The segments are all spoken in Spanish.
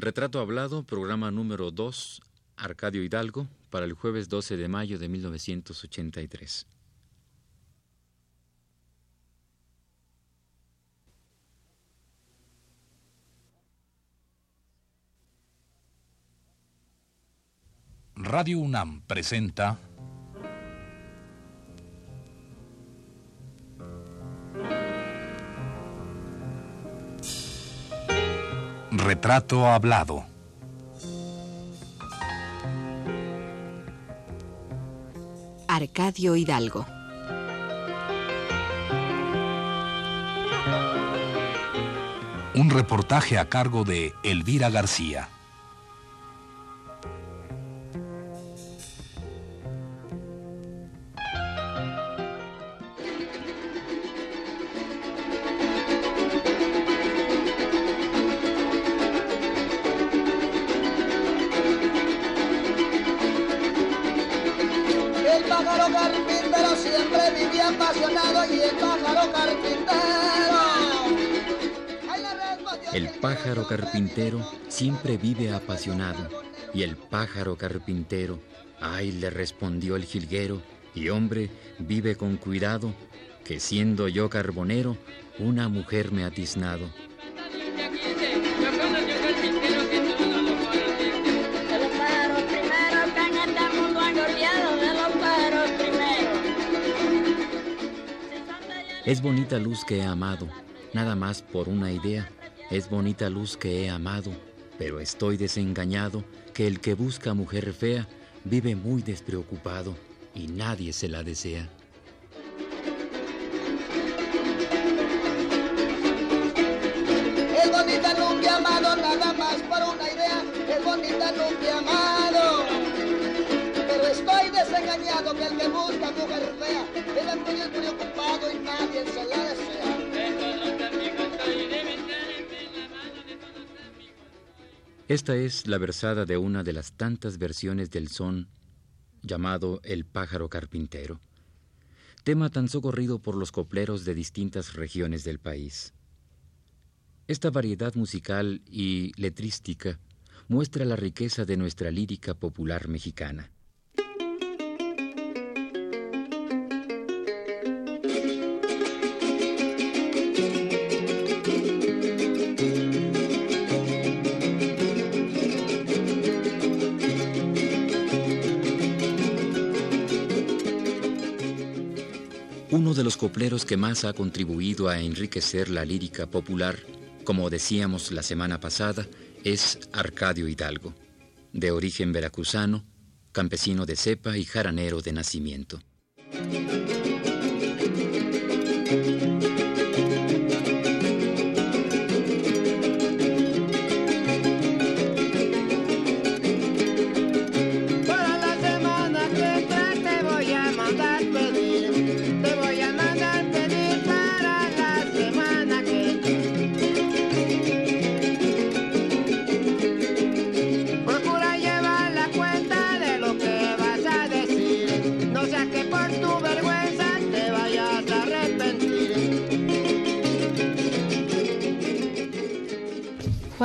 Retrato Hablado, programa número 2, Arcadio Hidalgo, para el jueves 12 de mayo de 1983. Radio UNAM presenta Retrato Hablado. Arcadio Hidalgo. Un reportaje a cargo de Elvira García. Pájaro carpintero siempre vive apasionado, y el pájaro carpintero, ay, le respondió el jilguero, y hombre, vive con cuidado, que siendo yo carbonero, una mujer me ha tiznado. Es bonita luz que he amado, nada más por una idea. Es bonita luz que he amado, pero estoy desengañado que el que busca mujer fea vive muy despreocupado y nadie se la desea. Es bonita luz que amado, nada más por una idea. Es bonita luz que amado. Pero estoy desengañado que el que busca mujer fea vive muy despreocupado y nadie se la desea. Esta es la versada de una de las tantas versiones del son llamado El pájaro carpintero, tema tan socorrido por los copleros de distintas regiones del país. Esta variedad musical y letrística muestra la riqueza de nuestra lírica popular mexicana. Que más ha contribuido a enriquecer la lírica popular, como decíamos la semana pasada, es Arcadio Hidalgo, de origen veracruzano, campesino de cepa y jaranero de nacimiento.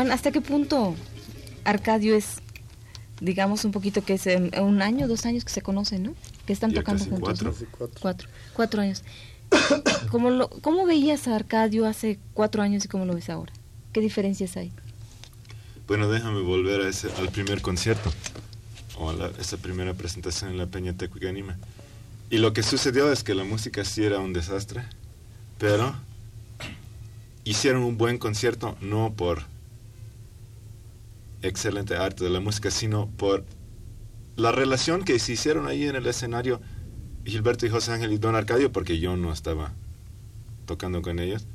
Juan, ¿hasta qué punto Arcadio es, digamos, un poquito que es em, un año, dos años que se conocen, ¿no? Que están Ya tocando juntos. cuatro. cuatro. Cuatro. Cuatro años. ¿Cómo, lo, ¿Cómo veías a Arcadio hace cuatro años y cómo lo ves ahora? ¿Qué diferencias hay? Bueno, déjame volver a ese, al primer concierto, o a la- esa primera presentación en la Peña Tecuiganima. Y lo que sucedió es que la música sí era un desastre, pero hicieron un buen concierto no por excelente arte de la música, sino por la relación que se hicieron ahí en el escenario Gilberto y José Ángel y Don Arcadio, porque yo no estaba tocando con ellos.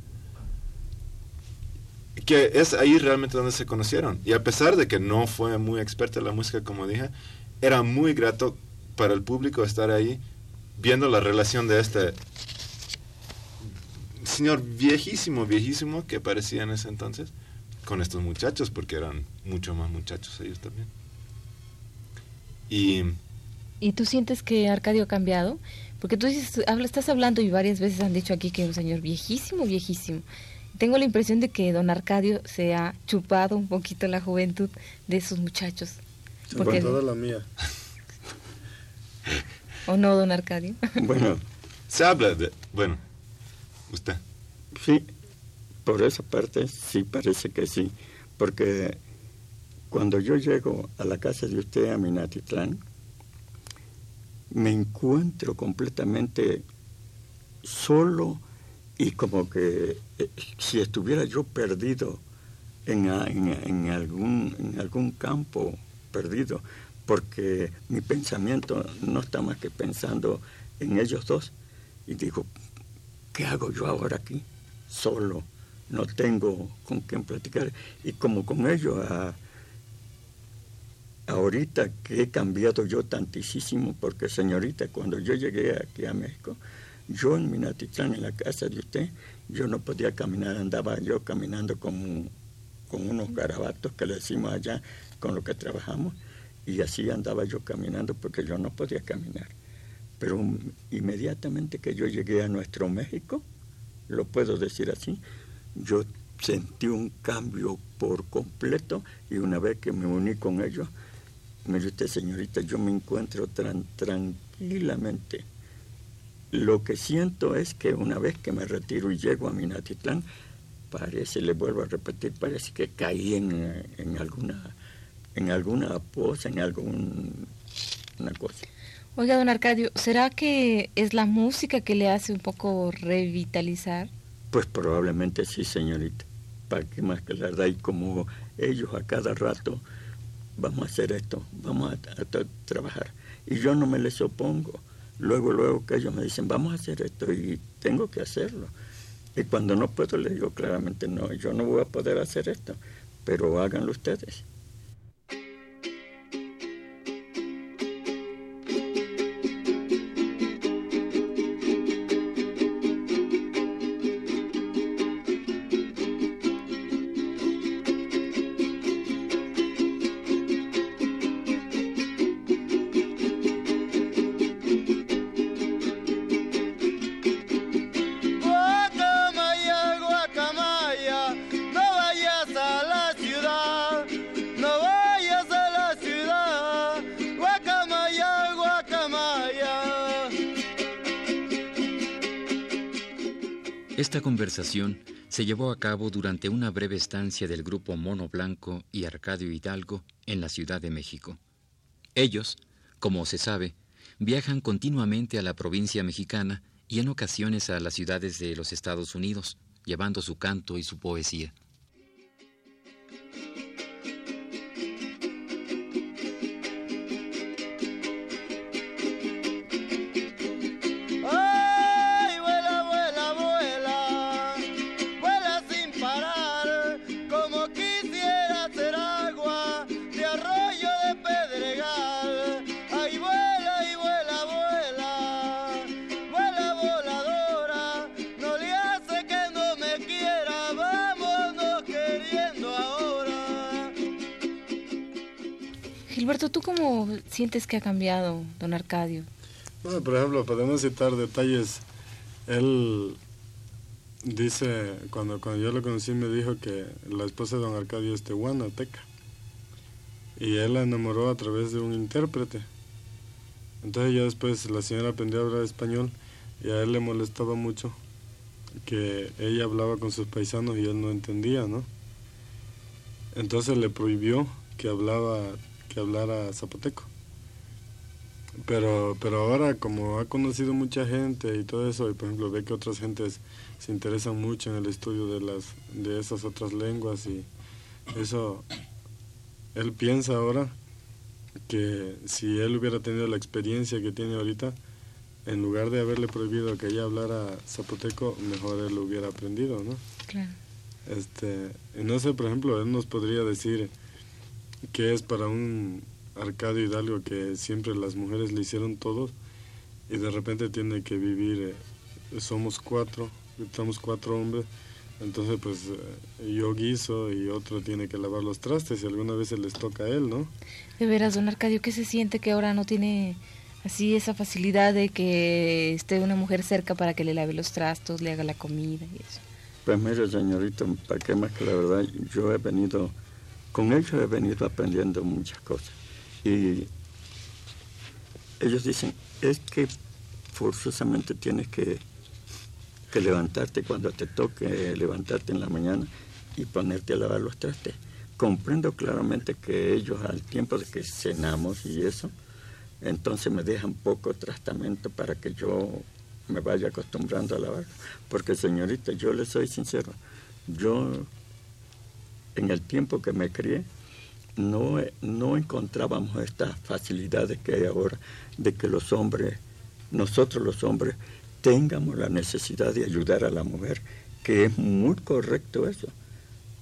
que es ahí realmente donde se conocieron. Y a pesar de que no fue muy experta en la música, como dije, era muy grato para el público estar ahí viendo la relación de este señor viejísimo, viejísimo que aparecía en ese entonces con estos muchachos, porque eran mucho más muchachos ellos también. Y ¿Y tú sientes que Arcadio ha cambiado? Porque tú dices, habla- estás hablando y varias veces han dicho aquí que es un señor viejísimo, viejísimo. tengo la impresión de que don Arcadio se ha chupado un poquito la juventud de esos muchachos. Con toda la mía. ¿O no, don Arcadio? Bueno. Se habla de... Bueno, usted. Sí, por esa parte sí parece que sí, porque cuando yo llego a la casa de usted, a Minatitlán, me encuentro completamente solo y como que eh, si estuviera yo perdido en, en, algún, en algún campo perdido, porque mi pensamiento no está más que pensando en ellos dos. Y digo, ¿qué hago yo ahora aquí? Solo, no tengo con quién platicar. Y como con ellos, a, ahorita que he cambiado yo tantísimo, porque señorita, cuando yo llegué aquí a México, yo en Minatitlán, en la casa de usted, yo no podía caminar, andaba yo caminando con, con unos garabatos que le decimos allá, con los que trabajamos, y así andaba yo caminando porque yo no podía caminar. Pero inmediatamente que yo llegué a nuestro México, lo puedo decir así, yo sentí un cambio por completo y una vez que me uní con ellos, me dice, señorita, yo me encuentro tranquilamente. Lo que siento es que una vez que me retiro y llego a Minatitlán, parece, le vuelvo a repetir, parece que caí en, en alguna en alguna posa, en alguna cosa. Oiga, don Arcadio, ¿será que es la música que le hace un poco revitalizar? Pues probablemente sí, señorita. Para qué más que la verdad, y como ellos a cada rato vamos a hacer esto, vamos a, trabajar. Y yo no me les opongo. Luego, luego que ellos me dicen, vamos a hacer esto y tengo que hacerlo. Y cuando no puedo, les digo claramente, no, yo no voy a poder hacer esto, pero háganlo ustedes. Esta conversación se llevó a cabo durante una breve estancia del grupo Mono Blanco y Arcadio Hidalgo en la Ciudad de México. Ellos, como se sabe, viajan continuamente a la provincia mexicana y en ocasiones a las ciudades de los Estados Unidos, llevando su canto y su poesía. ¿Tú cómo sientes que ha cambiado don Arcadio? Bueno, por ejemplo, podemos citar detalles. Él dice, cuando, cuando yo lo conocí, me dijo que la esposa de don Arcadio es teca Y él la enamoró a través de un intérprete. Entonces ya después la señora aprendió a hablar español y a él le molestaba mucho que ella hablaba con sus paisanos y él no entendía, ¿no? Entonces le prohibió que hablaba que hablara zapoteco. Pero, pero ahora como ha conocido mucha gente y todo eso, y por ejemplo ve que otras gentes se interesan mucho en el estudio de, las, de esas otras lenguas y eso, él piensa ahora que si él hubiera tenido la experiencia que tiene ahorita, en lugar de haberle prohibido que ella hablara zapoteco, mejor él lo hubiera aprendido, ¿no? Claro. Este, no sé, por ejemplo, él nos podría decir que es para un Arcadio Hidalgo que siempre las mujeres le hicieron todo y de repente tiene que vivir, eh, somos cuatro, estamos cuatro hombres, entonces pues eh, yo guiso y otro tiene que lavar los trastes y algunas veces les toca a él, ¿no? De veras, don Arcadio, ¿qué se siente que ahora no tiene así esa facilidad de que esté una mujer cerca para que le lave los trastos, le haga la comida y eso? Pues mire, señorito, para qué más que la verdad, yo he venido, con ellos he venido aprendiendo muchas cosas. Y ellos dicen, es que forzosamente tienes que, que levantarte cuando te toque levantarte en la mañana y ponerte a lavar los trastes. Comprendo claramente que ellos al tiempo de que cenamos y eso, entonces me dejan poco tratamiento para que yo me vaya acostumbrando a lavar. Porque señorita, yo le soy sincero, yo en el tiempo que me crié, no, no encontrábamos estas facilidades que hay ahora de que los hombres, nosotros los hombres, tengamos la necesidad de ayudar a la mujer, que es muy correcto eso,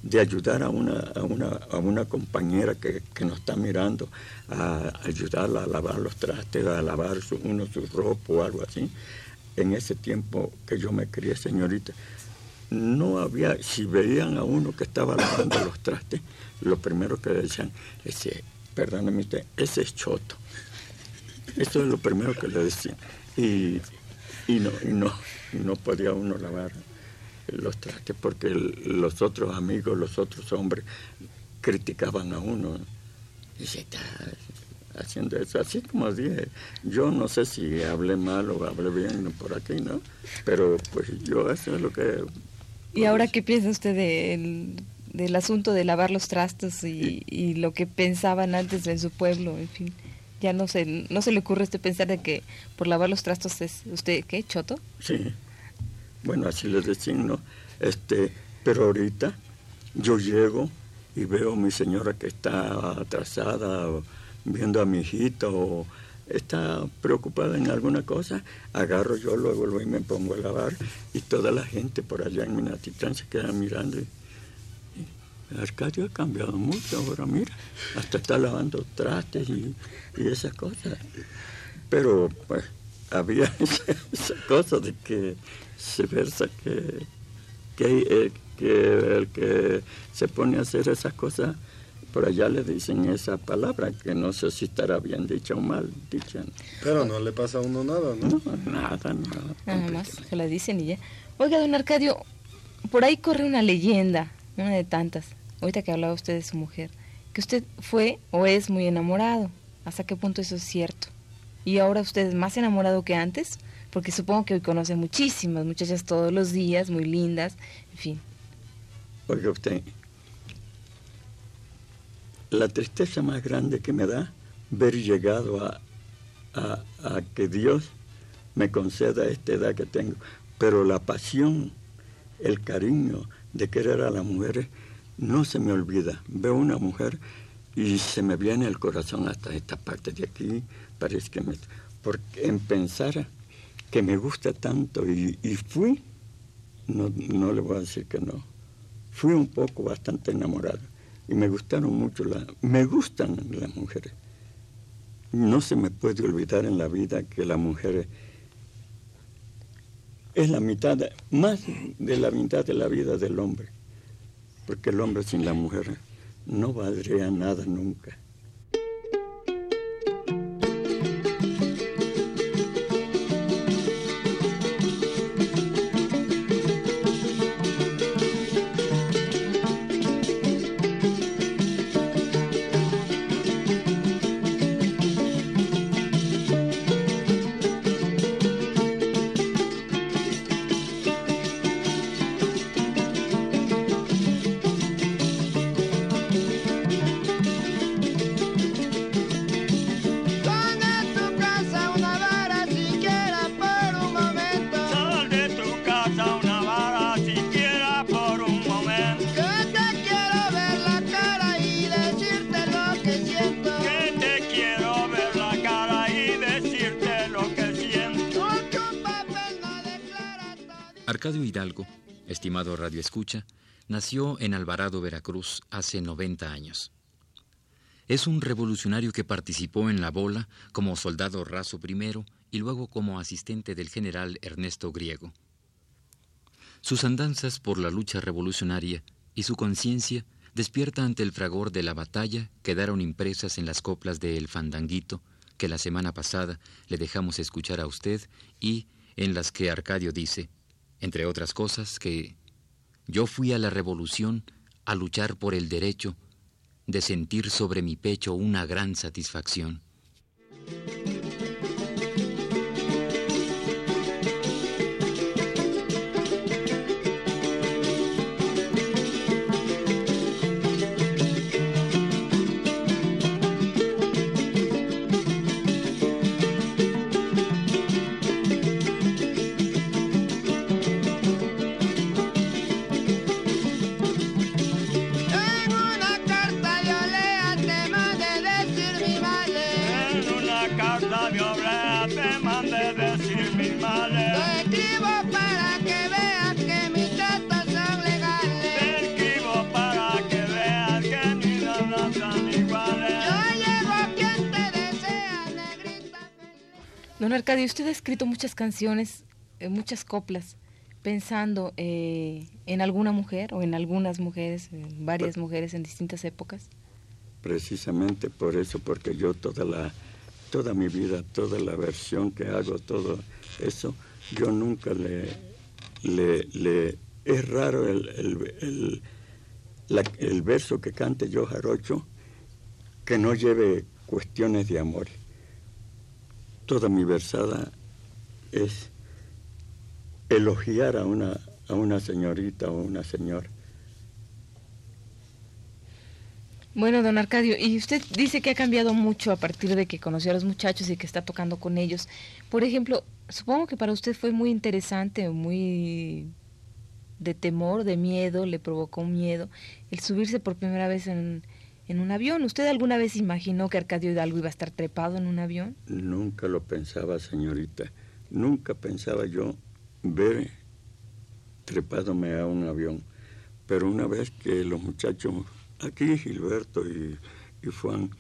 de ayudar a una, a una, a una compañera que, que, nos está mirando, a ayudarla a lavar los trastes, a lavar uno su ropa o algo así. En ese tiempo que yo me crié, señorita, no había, si veían a uno que estaba lavando los trastes, lo primero que decían, ese, perdóneme usted, ese es choto. Eso es lo primero que le decían. Y, y, no, y, no, y no podía uno lavar los trastes porque los otros amigos, los otros hombres criticaban a uno. Y se está haciendo eso. Así como dije, yo no sé si hablé mal o hablé bien por aquí, ¿no? Pero pues yo eso es lo que... ¿Y ahora qué piensa usted del, del asunto de lavar los trastos y, y, lo que pensaban antes en su pueblo, en fin? Ya no se, no se le ocurre a usted pensar de que por lavar los trastos es usted, ¿qué? ¿Choto? Sí. Bueno, así les decían, ¿no? Este, pero ahorita yo llego y veo a mi señora que está atrasada, o viendo a mi hijito, o está preocupada en alguna cosa, agarro yo, luego, y me pongo a lavar, y toda la gente por allá en Minatitlán se queda mirando. Y, y Arcadio ha cambiado mucho ahora, mira, hasta está lavando trastes y, esas cosas. Pero, pues, había esa cosa de que se versa que, que, eh, que, el que se pone a hacer esas cosas, por allá le dicen esa palabra, que no sé si estará bien dicha o mal dicha. Pero no le pasa a uno nada, ¿no? No, nada, nada. Nada más, se la dicen y ya. Oiga, don Arcadio, por ahí corre una leyenda, una de tantas, ahorita que hablaba usted de su mujer, que usted fue o es muy enamorado. ¿Hasta qué punto eso es cierto? ¿Y ahora usted es más enamorado que antes? porque supongo que hoy conoce muchísimas muchachas todos los días, muy lindas, en fin. Oiga usted, la tristeza más grande que me da ver llegado a, a, que Dios me conceda esta edad que tengo, pero la pasión, el cariño de querer a las mujeres no se me olvida. Veo una mujer y se me viene el corazón hasta esta parte de aquí, parece que me... Porque en pensar que me gusta tanto y, y fui, no, no, le voy a decir que no, fui un poco bastante enamorado y me gustaron mucho, la, me gustan las mujeres. No se me puede olvidar en la vida que la mujer es la mitad, más de la mitad de la vida del hombre, porque el hombre sin la mujer no valdría nada nunca. Estimado Radio Escucha, nació en Alvarado, Veracruz, hace 90 años. Es un revolucionario que participó en la bola como soldado raso primero y luego como asistente del general Ernesto Griego. Sus andanzas por la lucha revolucionaria y su conciencia despierta ante el fragor de la batalla quedaron impresas en las coplas de El Fandanguito que la semana pasada le dejamos escuchar a usted y en las que Arcadio dice, entre otras cosas, que Yo fui a la revolución a luchar por el derecho de sentir sobre mi pecho una gran satisfacción. Don Arcadio, usted ha escrito muchas canciones, eh, muchas coplas, pensando eh, en alguna mujer o en algunas mujeres, en varias mujeres en distintas épocas. Precisamente por eso, porque yo toda la toda mi vida, toda la versión que hago, todo eso, yo nunca le, le, es raro el, el, el verso que cante yo jarocho que no lleve cuestiones de amor toda mi versada es elogiar a una, a una señorita o una señora. Bueno, don Arcadio, y usted dice que ha cambiado mucho a partir de que conoció a los muchachos y que está tocando con ellos. Por ejemplo, supongo que para usted fue muy interesante, muy de temor, de miedo, le provocó miedo el subirse por primera vez en, en un avión. ¿Usted alguna vez imaginó que Arcadio Hidalgo iba a estar trepado en un avión? Nunca lo pensaba, señorita. Nunca pensaba yo ver trepádome a un avión. Pero una vez que los muchachos, aquí Gilberto y, Juan,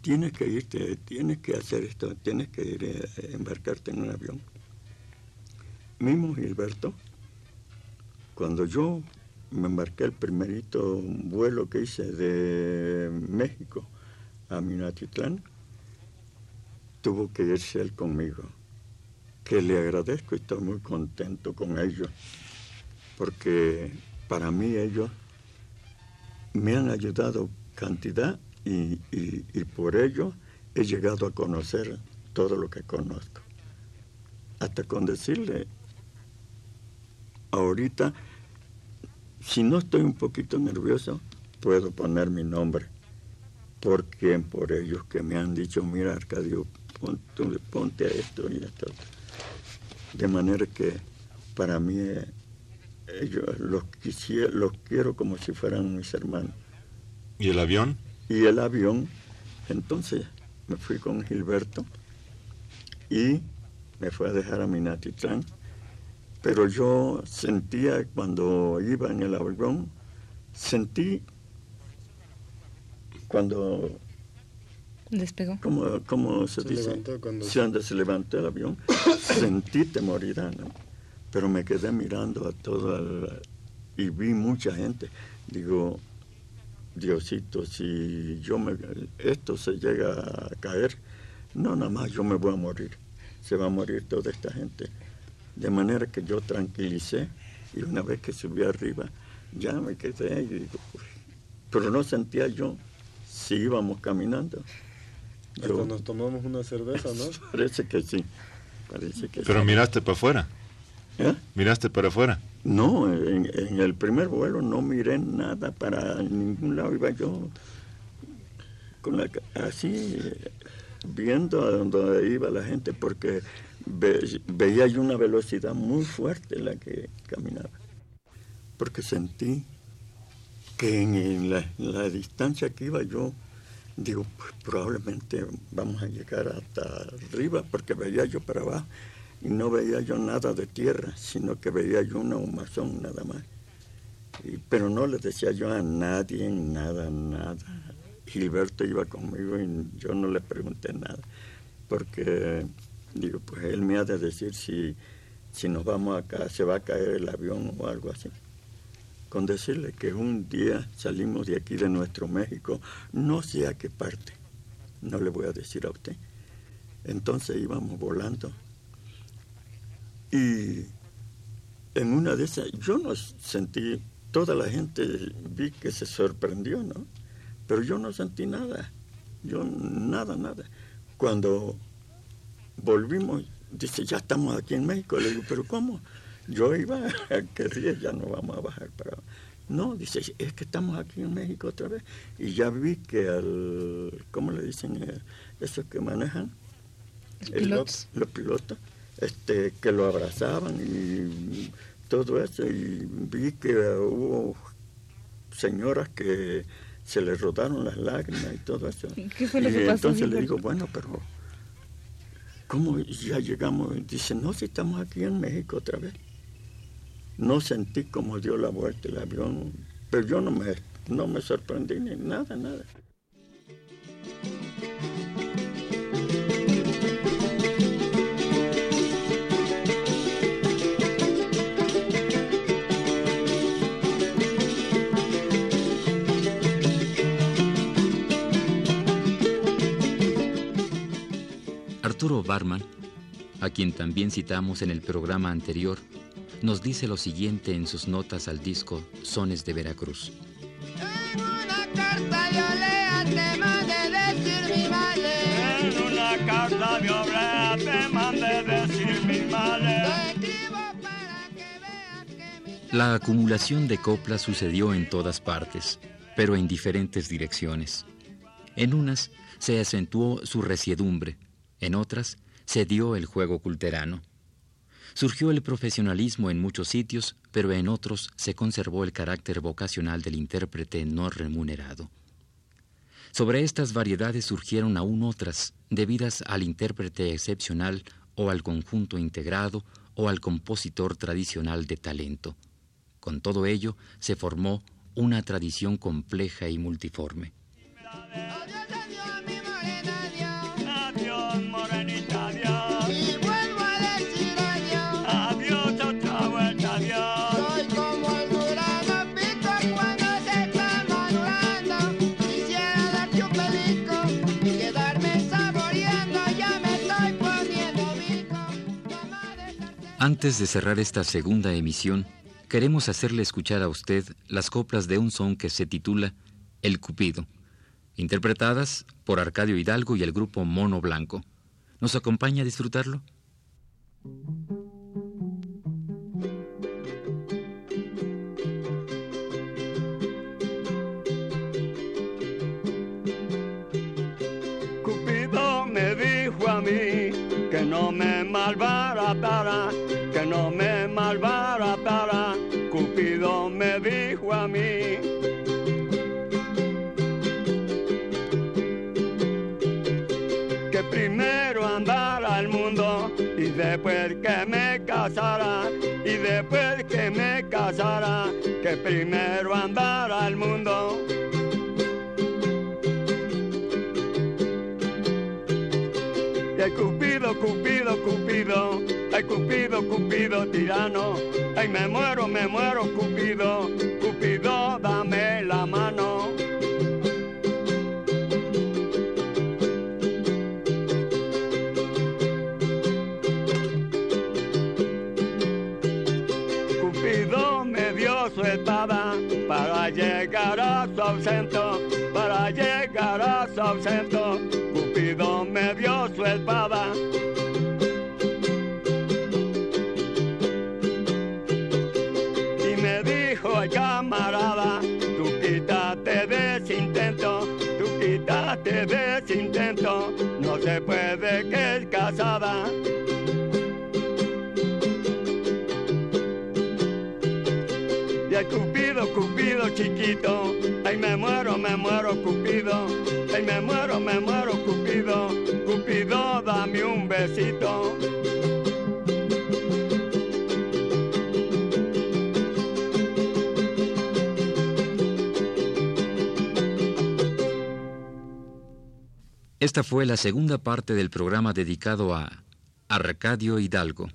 tienes que irte, tienes que hacer esto, tienes que ir a eh, embarcarte en un avión. Mismo Gilberto, cuando yo me embarqué el primerito vuelo que hice de México a Minatitlán, tuvo que irse él conmigo, que le agradezco y estoy muy contento con ellos, porque para mí ellos me han ayudado cantidad y, y por ello he llegado a conocer todo lo que conozco. Hasta con decirle, ahorita si no estoy un poquito nervioso, puedo poner mi nombre. Porque por ellos que me han dicho, mira Arcadio, ponte, ponte a esto y a esto. De manera que para mí eh, ellos los, quisiera, los quiero como si fueran mis hermanos. ¿Y el avión? Y el avión, entonces me fui con Gilberto y me fue a dejar a Minatitlán pero yo sentía cuando iba en el avión, sentí cuando despegó. Como, como se, dice, cuando... se levantó el avión, sentí temoridad, ¿no? Pero me quedé mirando a toda y vi mucha gente. Digo, Diosito, si yo me, esto se llega a caer, no nada más yo me voy a morir, se va a morir toda esta gente. De manera que yo tranquilicé y una vez que subí arriba, ya me quedé y digo, pero no sentía yo si íbamos caminando. Yo, nos tomamos una cerveza, ¿no? Parece que sí. Parece que pero miraste para afuera. ¿Eh? ¿Miraste para afuera? No, en, en, el primer vuelo no miré nada para ningún lado. Iba yo con la, así viendo a donde iba la gente porque veía yo una velocidad muy fuerte en la que caminaba, porque sentí que en la, distancia que iba yo, digo, pues, probablemente vamos a llegar hasta arriba, porque veía yo para abajo y no veía yo nada de tierra, sino que veía yo una humazón nada más. pero no le decía yo a nadie nada, nada. Gilberto iba conmigo y yo no le pregunté nada, porque Digo, pues él me ha de decir si, si nos vamos acá, se va a caer el avión o algo así. Con decirle que un día salimos de aquí de nuestro México, no sé a qué parte, no le voy a decir a usted. Entonces íbamos volando y en una de esas, yo no sentí, toda la gente vi que se sorprendió, ¿no? Pero yo no sentí nada, yo nada, nada. Cuando volvimos, dice, ya estamos aquí en México. Le digo, pero ¿cómo? Yo iba a querer, ya no vamos a bajar para... No, dice, es que estamos aquí en México otra vez. Y ya vi que al, ¿cómo le dicen? Eh, esos que manejan. Pilotos. los pilotos, este, que lo abrazaban y todo eso. Y vi que hubo señoras que se les rodaron las lágrimas y todo eso. ¿Qué fue lo y que pasó? entonces le digo, bueno, pero ¿cómo ya llegamos? Dice, no, si estamos aquí en México otra vez. No sentí cómo dio la vuelta el avión, pero yo no me, no me sorprendí ni nada, nada. Arturo Barman, a quien también citamos en el programa anterior, nos dice lo siguiente en sus notas al disco Sones de Veracruz. En una carta yo le te mandé decir mi madre. En una carta te mandé decir mi La acumulación de coplas sucedió en todas partes, pero en diferentes direcciones. En unas se acentuó su resiedumbre, en otras se dio el juego culterano. Surgió el profesionalismo en muchos sitios, pero en otros se conservó el carácter vocacional del intérprete no remunerado. Sobre estas variedades surgieron aún otras, debidas al intérprete excepcional o al conjunto integrado o al compositor tradicional de talento. Con todo ello se formó una tradición compleja y multiforme. Antes de cerrar esta segunda emisión, queremos hacerle escuchar a usted las coplas de un son que se titula El Cupido, interpretadas por Arcadio Hidalgo y el grupo Mono Blanco. ¿Nos acompaña a disfrutarlo? Cupido me dijo a mí que no me malbaratara, que no me malbaratara. Cupido me dijo a mí. Que primero andara al mundo y después que me casara, y después que me casara, que primero andara al mundo. Y ay Cupido, Cupido, Cupido, Cupido, Cupido, tirano, ay me muero, me muero, Cupido, Cupido, dame la mano. Cupido me dio su espada para llegar a su ausento, para llegar a su ausento. Cupido me dio su espada. Se puede que es casada. Y ay Cupido, Cupido chiquito, ay me muero, me muero Cupido, ay me muero, me muero Cupido, Cupido dame un besito. Esta fue la segunda parte del programa dedicado a Arcadio Hidalgo.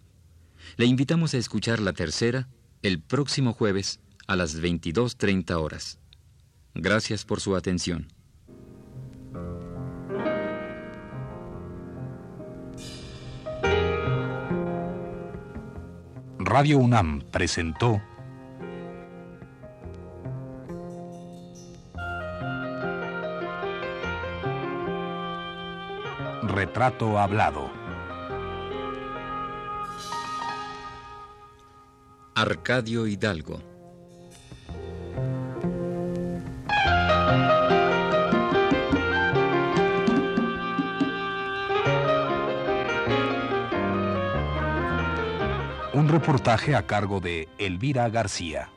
Le invitamos a escuchar la tercera el próximo jueves a las 22.30 horas. Gracias por su atención. Radio UNAM presentó Retrato Hablado. Arcadio Hidalgo. Un reportaje a cargo de Elvira García.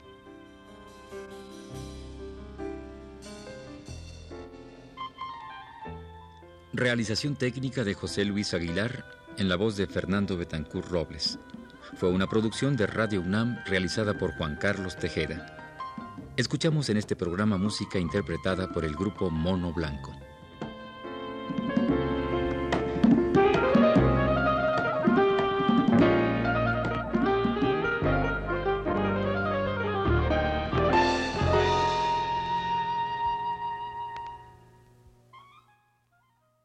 Realización técnica de José Luis Aguilar en la voz de Fernando Betancur Robles. Fue una producción de Radio UNAM realizada por Juan Carlos Tejeda. Escuchamos en este programa música interpretada por el grupo Mono Blanco.